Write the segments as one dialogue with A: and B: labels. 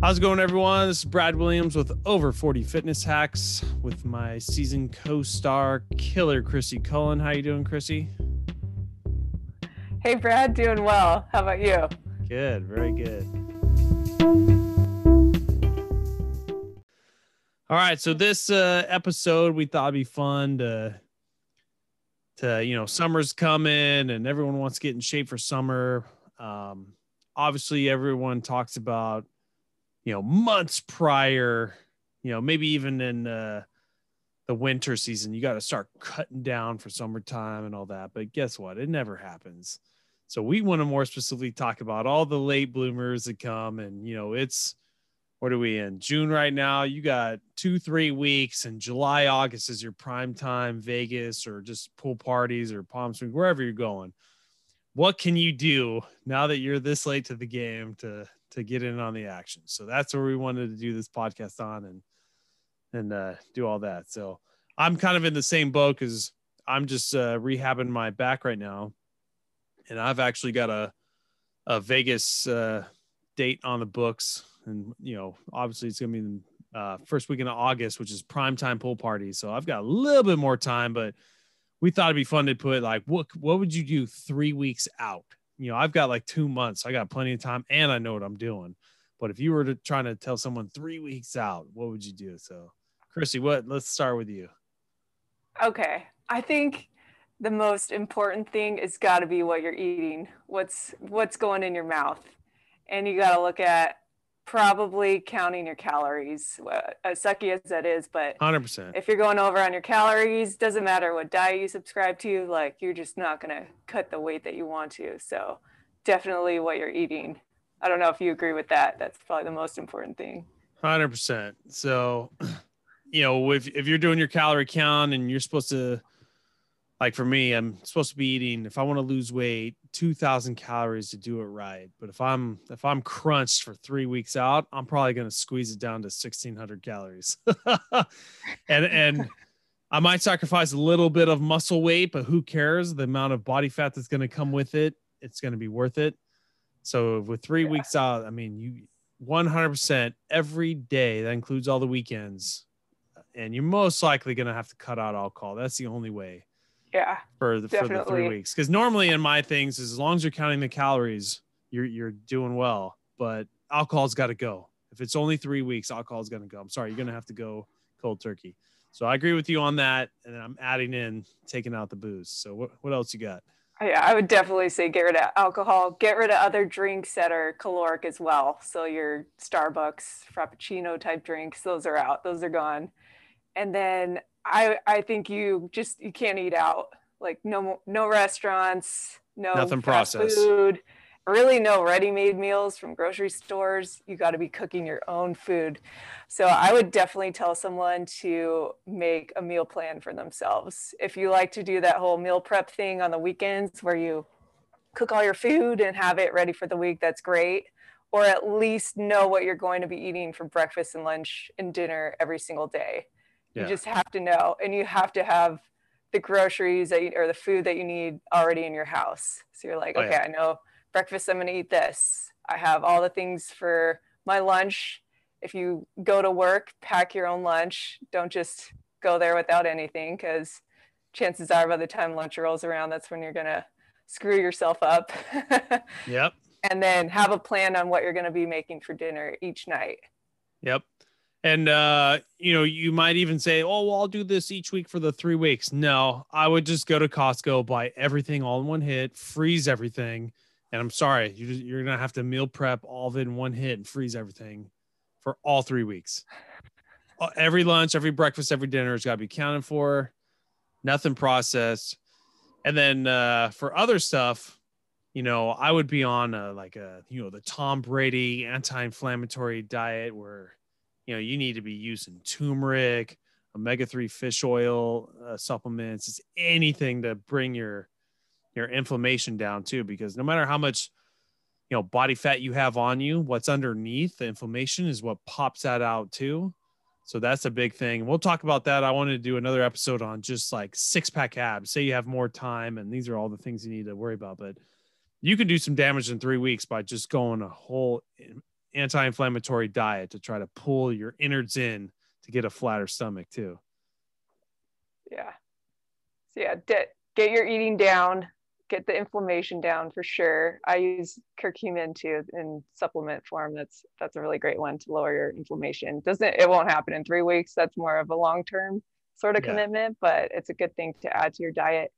A: How's it going, everyone? This is Brad Williams with Over 40 Fitness Hacks with my season co-star killer Chrissy Cullen. How you doing, Chrissy?
B: Hey, Brad, doing well. How about you?
A: Good, very good. All right, so this uh, episode we thought it'd be fun to to you know summer's coming and everyone wants to get in shape for summer. Um, obviously, everyone talks about you know months prior, you know maybe even in uh, the winter season, you got to start cutting down for summertime and all that. But guess what? It never happens. So we want to more specifically talk about all the late bloomers that come, and you know it's what are we in June right now? You got two, three weeks, and July, August is your prime time Vegas or just pool parties or Palm Springs, wherever you're going. What can you do now that you're this late to the game to to get in on the action? So that's where we wanted to do this podcast on and and uh, do all that. So I'm kind of in the same boat because I'm just uh, rehabbing my back right now, and I've actually got a a Vegas uh, date on the books and you know, obviously it's gonna be the uh, first weekend of August, which is prime time pool party. So I've got a little bit more time, but we thought it'd be fun to put like what what would you do three weeks out? You know, I've got like two months. I got plenty of time, and I know what I'm doing. But if you were to try to tell someone three weeks out, what would you do? So, Chrissy, what? Let's start with you.
B: Okay, I think the most important thing is got to be what you're eating. What's what's going in your mouth, and you got to look at probably counting your calories, uh, as sucky as that is. But
A: 100%.
B: If you're going over on your calories, doesn't matter what diet you subscribe to, like you're just not going to cut the weight that you want to. So definitely what you're eating. I don't know if you agree with that. That's probably the most important thing.
A: 100%. So, you know, if, if you're doing your calorie count and you're supposed to, like for me, I'm supposed to be eating, if I want to lose weight, 2000 calories to do it right. But if i'm if i'm crunched for three weeks out i'm probably going to squeeze it down to 1600 calories. And and i might sacrifice a little bit of muscle weight but who cares? The amount of body fat that's going to come with it it's going to be worth it. So with three yeah. weeks out i mean you 100% every day that includes all the weekends and you're most likely going to have to cut out alcohol. That's the only way
B: yeah
A: for the, for the three weeks because normally in my things as long as you're counting the calories you're you're doing well but alcohol's got to go if it's only three weeks alcohol's going to go i'm sorry you're going to have to go cold turkey so i agree with you on that and i'm adding in taking out the booze so what, what else you got
B: yeah, I would definitely say get rid of alcohol. Get rid of other drinks that are caloric as well. So your Starbucks, Frappuccino type drinks, those are out. Those are gone. And then I I think you just you can't eat out. Like no no restaurants, no
A: nothing processed
B: food, really no ready-made meals from grocery stores. You got to be cooking your own food. So I would definitely tell someone to make a meal plan for themselves. If you like to do that whole meal prep thing on the weekends where you cook all your food and have it ready for the week, that's great. Or at least know what you're going to be eating for breakfast and lunch and dinner every single day yeah. You just have to know, and you have to have the groceries that you, or the food that you need already in your house. So you're like, oh, okay, yeah. I know breakfast. I'm going to eat this. I have all the things for my lunch. If you go to work, pack your own lunch. Don't just go there without anything because chances are by the time lunch rolls around, that's when you're going to screw yourself up.
A: yep.
B: And then have a plan on what you're going to be making for dinner each night.
A: Yep. And uh, you know, you might even say, "Oh, well, I'll do this each week for the three weeks." No, I would just go to Costco, buy everything all in one hit, freeze everything, and I'm sorry, you're gonna have to meal prep all of it in one hit and freeze everything for all three weeks. Uh, every lunch, every breakfast, every dinner has got to be counted for, nothing processed. And then uh, for other stuff, you know, I would be on a, like a you know the Tom Brady anti-inflammatory diet where you know you need to be using turmeric omega-3 fish oil uh, supplements it's anything to bring your your inflammation down too because no matter how much you know body fat you have on you what's underneath the inflammation is what pops that out too. So that's a big thing. We'll talk about that. I wanted to do another episode on just like six pack abs. Say you have more time and these are all the things you need to worry about but you can do some damage in three weeks by just going a whole anti-inflammatory diet to try to pull your innards in to get a flatter stomach too.
B: Yeah. So yeah, get get your eating down, get the inflammation down for sure. I use curcumin too in supplement form. That's that's a really great one to lower your inflammation. Doesn't it won't happen in three weeks. That's more of a long term sort of yeah. commitment, but it's a good thing to add to your diet.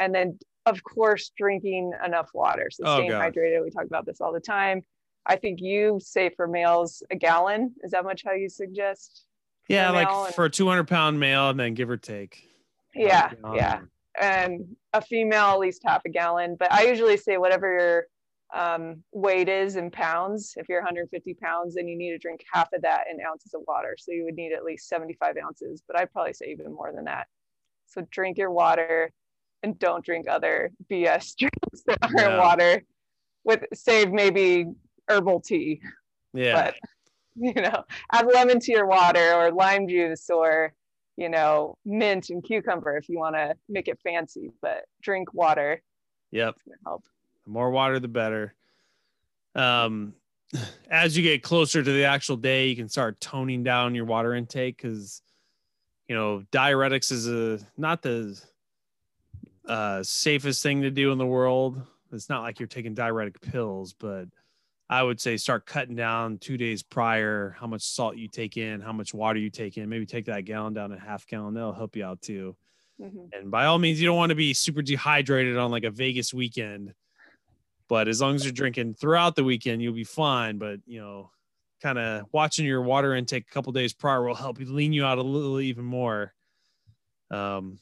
B: And then of course drinking enough water. So oh, staying God. hydrated. We talk about this all the time. I think you say for males a gallon. Is that much how you suggest?
A: Yeah, like and, for a 200 pound male, and then give or take.
B: Yeah, yeah and a female at least half a gallon. But I usually say whatever your um, weight is in pounds. If you're 150 pounds, then you need to drink half of that in ounces of water. So you would need at least 75 ounces, but I'd probably say even more than that. So drink your water and don't drink other BS drinks that aren't yeah. water. With save maybe herbal tea.
A: Yeah. But
B: you know, add lemon to your water or lime juice or you know, mint and cucumber if you want to make it fancy, but drink water.
A: Yep. help. The more water, the better. Um, as you get closer to the actual day, you can start toning down your water intake because, you know, diuretics is a not the uh, safest thing to do in the world. It's not like you're taking diuretic pills, but I would say start cutting down two days prior how much salt you take in, how much water you take in. Maybe take that gallon down to half gallon. That'll help you out too. Mm-hmm. And by all means, you don't want to be super dehydrated on like a Vegas weekend. But as long as you're drinking throughout the weekend, you'll be fine. But you know, kind of watching your water intake a couple days prior will help you lean you out a little even more. Um,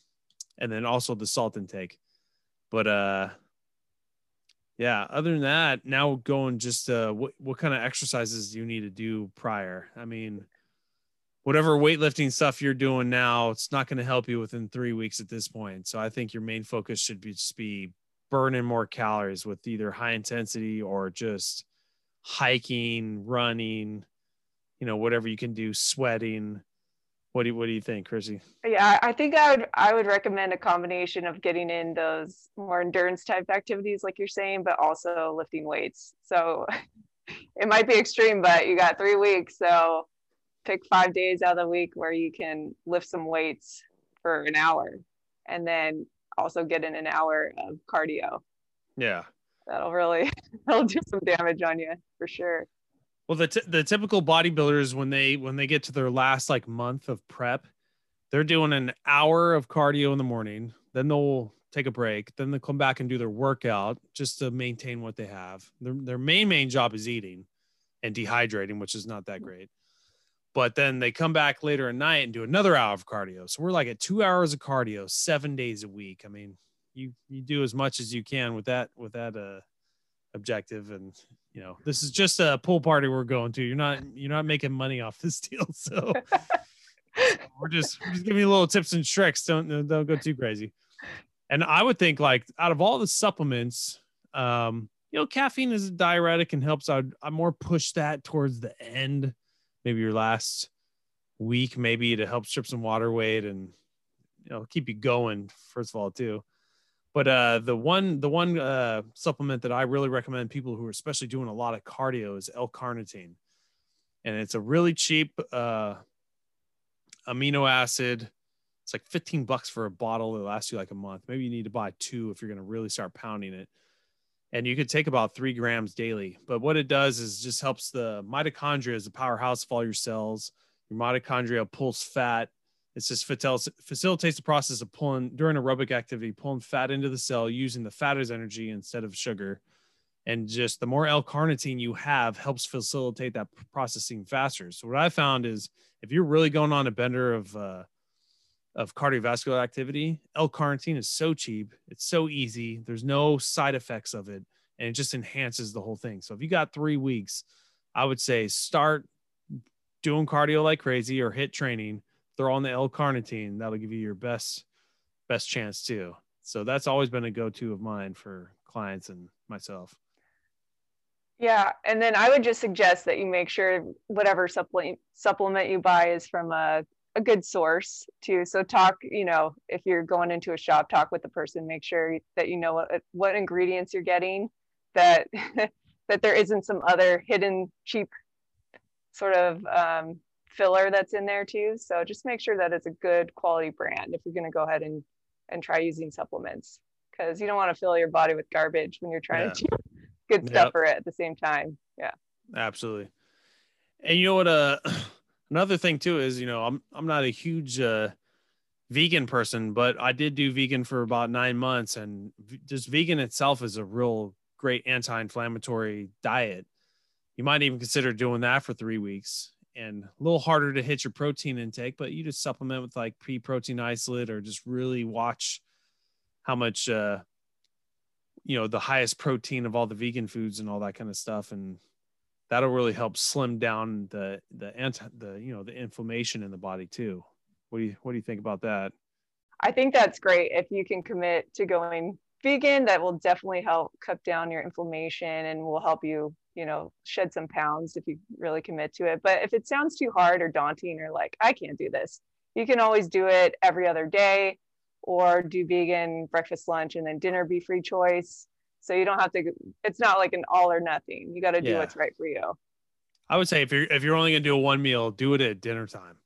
A: and then also the salt intake. But uh yeah other than that now going just uh what, what kind of exercises do you need to do prior? I mean whatever weightlifting stuff you're doing now it's not going to help you within three weeks at this point. So i think your main focus should be just be burning more calories with either high intensity or just hiking running you know whatever you can do sweating what do you, what do you think, Chrissy?
B: Yeah, I think I would I would recommend a combination of getting in those more endurance type activities, like you're saying, but also lifting weights. So it might be extreme, but you got three weeks, so pick five days out of the week where you can lift some weights for an hour, and then also get in an hour of cardio.
A: Yeah,
B: that'll really that'll do some damage on you for sure.
A: Well, the, t- the typical bodybuilders when they when they get to their last like month of prep, they're doing an hour of cardio in the morning. Then they'll take a break. Then they'll come back and do their workout just to maintain what they have. Their their main main job is eating and dehydrating, which is not that great. But then they come back later at night and do another hour of cardio. So we're like at two hours of cardio, seven days a week. I mean, you you do as much as you can with that with that uh objective and you know this is just a pool party we're going to. You're not you're not making money off this deal. So we're just we're just giving you little tips and tricks. Don't don't go too crazy. And i would think like out of all the supplements um you know caffeine is a diuretic and helps. I i more push that towards the end maybe your last week maybe to help strip some water weight and you know keep you going first of all too but uh, the one the one uh, supplement that I really recommend people who are especially doing a lot of cardio is L-carnitine, and it's a really cheap uh, amino acid. It's like 15 bucks for a bottle. It lasts you like a month. Maybe you need to buy two if you're going to really start pounding it. And you could take about three grams daily. But what it does is just helps the mitochondria as the powerhouse of all your cells. Your mitochondria pulls fat it's just facilitates the process of pulling during aerobic activity, pulling fat into the cell using the fat as energy instead of sugar. And just the more L-carnitine you have helps facilitate that processing faster. So what I found is if you're really going on a bender of uh, of cardiovascular activity, L-carnitine is so cheap, it's so easy. There's no side effects of it, and it just enhances the whole thing. So if you got three weeks, I would say start doing cardio like crazy or HIIT training throw on the L-carnitine. That'll give you your best best chance too. So that's always been a go-to of mine for clients and myself.
B: Yeah, and then I would just suggest that you make sure whatever supplement supplement you buy is from a a good source too. So talk, you know, if you're going into a shop, talk with the person. Make sure that you know what what ingredients you're getting. That that there isn't some other hidden cheap sort of um, filler that's in there too. So just make sure that it's a good quality brand if you're going to go ahead and and try using supplements because you don't want to fill your body with garbage when you're trying yeah. to do good stuff yep. for it at the same time. Yeah.
A: Absolutely. And you know what uh another thing too is, you know, I'm I'm not a huge uh vegan person, but I did do vegan for about 9 months and just vegan itself is a real great anti-inflammatory diet. You might even consider doing that for 3 weeks and a little harder to hit your protein intake, but you just supplement with like pea protein isolate or just really watch how much uh you know the highest protein of all the vegan foods and all that kind of stuff and that'll really help slim down the the anti the you know the inflammation in the body too. What do you what do you think about that?
B: I think that's great if you can commit to going vegan that will definitely help cut down your inflammation and will help you you know shed some pounds if you really commit to it. But if it sounds too hard or daunting or like i can't do this you can always do it every other day or do vegan breakfast lunch and then dinner be free choice. So you don't have to it's not like an all or nothing. You got to do yeah. what's right for you.
A: I would say if you're if you're only going to do a one meal do it at dinner time.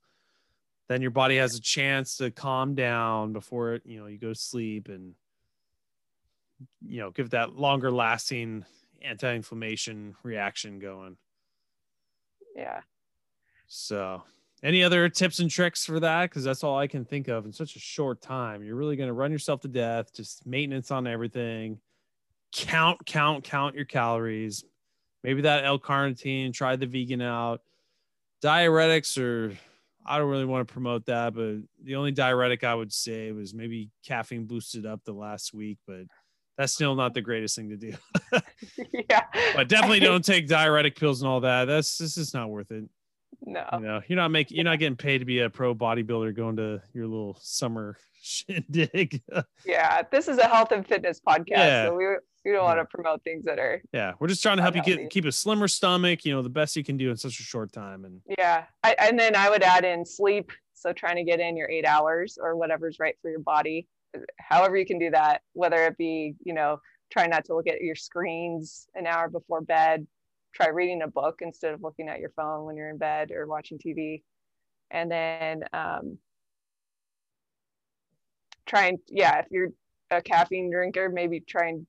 A: Then your body has a chance to calm down before you know you go to sleep and you know give that longer lasting anti-inflammation reaction going.
B: Yeah.
A: So, any other tips and tricks for that? Because that's all I can think of in such a short time. You're really going to run yourself to death. Just maintenance on everything. Count, count, count your calories. Maybe that L-carnitine. Try the vegan out. Diuretics or I don't really want to promote that, but the only diuretic I would say was maybe caffeine boosted up the last week, but that's still not the greatest thing to do. yeah. But definitely don't take diuretic pills and all that. That's this is not worth it.
B: No.
A: You know, you're not making you're not getting paid to be a pro bodybuilder going to your little summer shindig.
B: yeah, this is a health and fitness podcast. Yeah. So we we don't want to promote things that are
A: Yeah, we're just trying to help you get keep a slimmer stomach, you know, the best you can do in such a short time and
B: Yeah. I, and then I would add in sleep, so trying to get in your 8 hours or whatever's right for your body however you can do that, whether it be, you know, try not to look at your screens an hour before bed, try reading a book instead of looking at your phone when you're in bed or watching TV. And then um, try and, yeah, if you're a caffeine drinker, maybe try and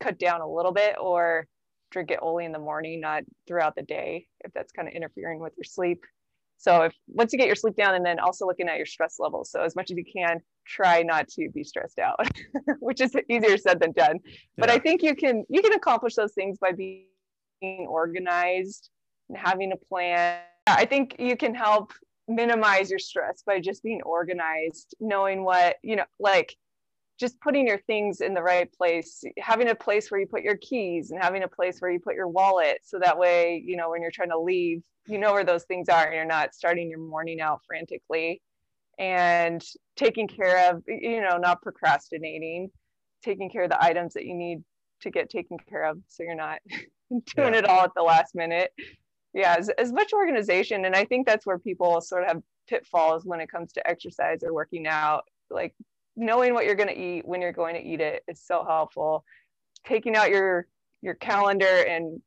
B: cut down a little bit or drink it only in the morning, not throughout the day, if that's kind of interfering with your sleep. So if once you get your sleep down and then also looking at your stress levels. So as much as you can, try not to be stressed out, which is easier said than done. But I think you can you can accomplish those things by being organized and having a plan. I think you can help minimize your stress by just being organized, knowing what, you know, like just putting your things in the right place, having a place where you put your keys and having a place where you put your wallet. So that way, you know, when you're trying to leave, you know where those things are and you're not starting your morning out frantically and taking care of, you know, not procrastinating, taking care of the items that you need to get taken care of. So you're not doing yeah. it all at the last minute. Yeah, as, as much organization. And I think that's where people sort of have pitfalls when it comes to exercise or working out. Like knowing what you're going to eat when you're going to eat it is so helpful. Taking out your your calendar and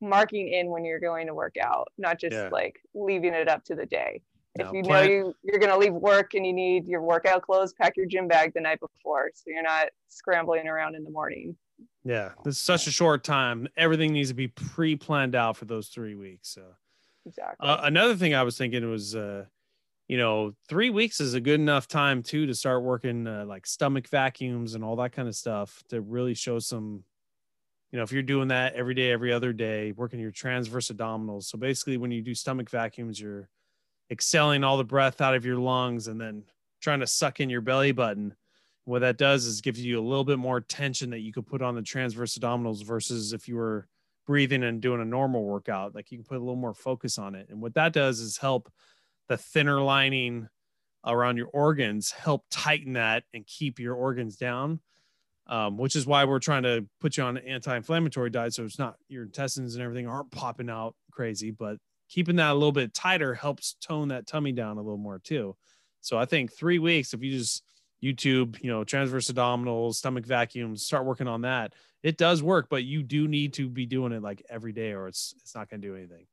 B: marking in when you're going to work out, not just yeah. like leaving it up to the day. No, if you plan- know you you're going to leave work and you need your workout clothes, pack your gym bag the night before so you're not scrambling around in the morning.
A: Yeah, this is such a short time. Everything needs to be pre-planned out for those 3 weeks. So
B: Exactly.
A: Uh, another thing I was thinking was uh you know, three weeks is a good enough time too to start working uh, like stomach vacuums and all that kind of stuff to really show some, you know, if you're doing that every day, every other day, working your transverse abdominals. So basically, when you do stomach vacuums, you're exhaling all the breath out of your lungs and then trying to suck in your belly button. What that does is gives you a little bit more tension that you could put on the transverse abdominals versus if you were breathing and doing a normal workout. Like you can put a little more focus on it. And what that does is help the thinner lining around your organs help tighten that and keep your organs down. Um, which is why we're trying to put you on an anti-inflammatory diet so it's not your intestines and everything aren't popping out crazy, but keeping that a little bit tighter helps tone that tummy down a little more too. So I think three weeks, if you just YouTube, you know, transverse abdominals, stomach vacuums, start working on that. It does work, but you do need to be doing it like every day, or it's it's not going to do anything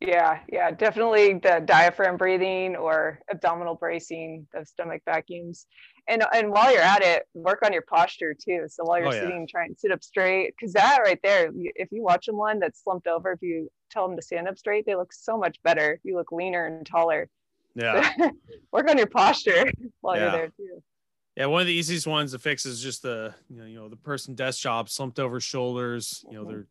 B: Yeah, yeah, definitely the diaphragm breathing or abdominal bracing, the stomach vacuums. And and while you're at it, work on your posture too. So while you're
A: Oh, yeah.
B: sitting, try and sit up straight. Cause that right there, if you watch them someone that's slumped over, if you tell them to stand up straight, they look so much better. You look leaner and taller.
A: Yeah.
B: work on your posture while
A: Yeah.
B: you're there too.
A: Yeah, one of the easiest ones to fix is just the you know, you know the person desk job slumped over shoulders. You know
B: Mhm.
A: their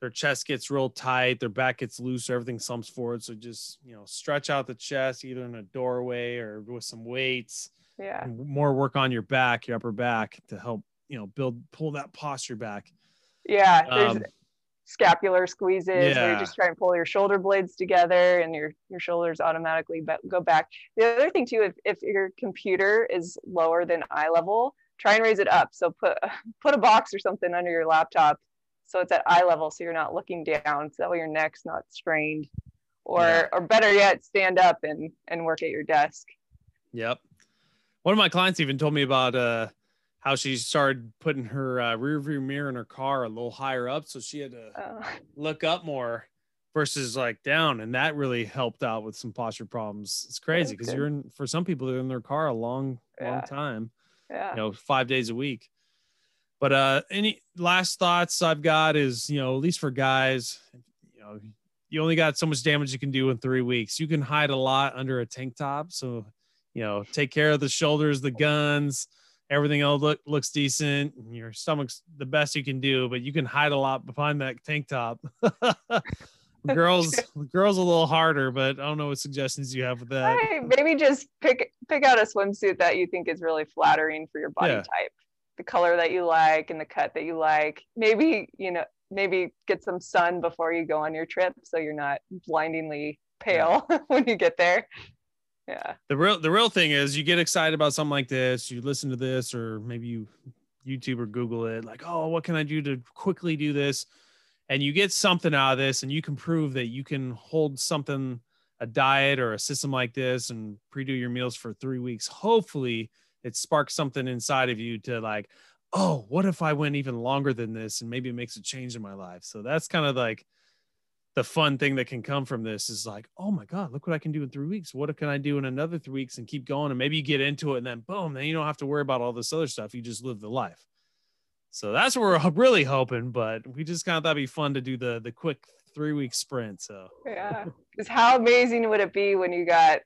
A: their chest gets real tight, their back gets loose, everything slumps forward. So just you know stretch out the chest either in a doorway or with some weights.
B: Yeah.
A: More work on your back, your upper back to help you know build pull that posture back.
B: Yeah. There's
A: Um,
B: scapular squeezes where
A: Yeah.
B: you just try and pull your shoulder blades together and your your shoulders automatically go back the other thing too if, if your computer is lower than eye level try and raise it up so put put a box or something under your laptop so it's at eye level so you're not looking down. So that way your neck's not strained or
A: Yeah.
B: or better yet stand up and and work at your desk.
A: Yep. One of my clients even told me about uh how she started putting her uh, rear view mirror in her car a little higher up, so she had to
B: uh,
A: look up more versus like down and that really helped out with some posture problems. It's crazy because you're in for some people they're in their car a long long
B: Yeah.
A: time
B: yeah.
A: you know five days a week but uh any last thoughts i've got is you know at least for guys you know you only got so much damage you can do in three weeks. You can hide a lot under a tank top. So you know take care of the shoulders the guns everything else look, looks decent. Your stomach's the best you can do but you can hide a lot behind that tank top. Girls girls a little harder but i don't know what suggestions you have with that.
B: Hey, maybe just pick pick out a swimsuit that you think is really flattering for your body
A: Yeah.
B: type the color that you like and the cut that you like. Maybe you know maybe get some sun before you go on your trip so you're not blindingly pale when you get there. Yeah.
A: The real the real thing is you get excited about something like this you listen to this or maybe you youtube or google it like oh what can i do to quickly do this? And you get something out of this and you can prove that you can hold something a diet or a system like this and pre-do your meals for three weeks hopefully it sparks something inside of you to like oh what if i went even longer than this and maybe it makes a change in my life so that's kind of like the fun thing that can come from this is like, oh my God, look what I can do in three weeks. What can I do in another three weeks and keep going? And maybe you get into it and then boom, then you don't have to worry about all this other stuff. You just live the life. So that's what we're really hoping, but we just kind of thought it'd be fun to do the the quick three week sprint. So
B: yeah because how amazing would it be when you got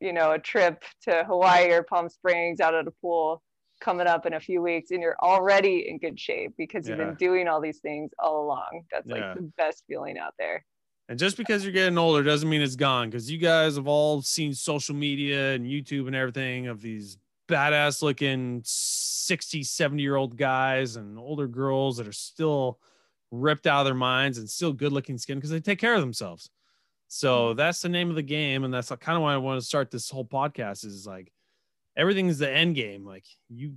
B: you know a trip to hawaii or palm springs out at a pool coming up in a few weeks and you're already in good shape because you've
A: Yeah.
B: been doing all these things all along that's like
A: Yeah.
B: the best feeling out there
A: And just because you're getting older doesn't mean it's gone because you guys have all seen social media and YouTube and everything of these badass looking 60, 70 year old guys and older girls that are still ripped out of their minds and still good looking skin because they take care of themselves. So mm-hmm. that's the name of the game. And that's kind of why I want to start this whole podcast is like everything's the end game. Like you,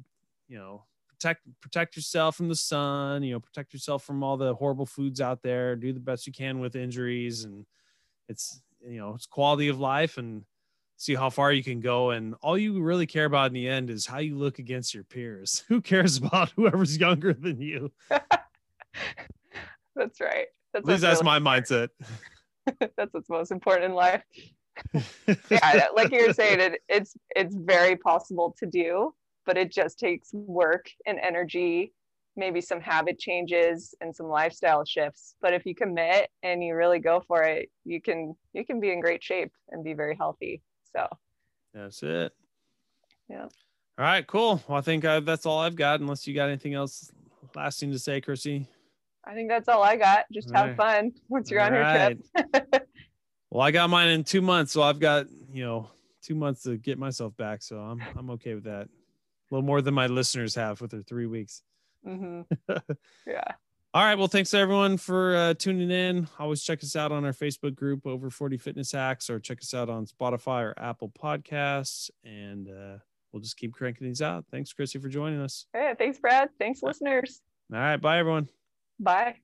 A: you know, protect protect yourself from the sun you know protect yourself from all the horrible foods out there do the best you can with injuries and it's you know it's quality of life and see how far you can go and all you really care about in the end is how you look against your peers who cares about whoever's younger than you
B: that's right that's
A: at least that's
B: really-
A: my mindset
B: that's what's most important in life. Yeah like you're saying it, it's it's very possible to do but it just takes work and energy maybe some habit changes and some lifestyle shifts. But if you commit and you really go for it you can you can be in great shape and be very healthy. So.
A: That's it.
B: Yeah.
A: all right cool. Well i think I, that's all i've got unless you got anything else lasting to say chrissy
B: i think that's all i got. Just have
A: Alright.
B: fun once you're on your trip
A: well i got mine in two months so i've got you know two months to get myself back so i'm i'm okay with that. A little more than my listeners have with their three weeks.
B: Hmm yeah.
A: All right well thanks everyone for uh, tuning in. Always check us out on our facebook group over 40 fitness hacks or check us out on spotify or apple podcasts and uh, we'll just keep cranking these out. Thanks chrissy for joining us.
B: Hey, thanks brad. Thanks listeners.
A: All right bye everyone
B: bye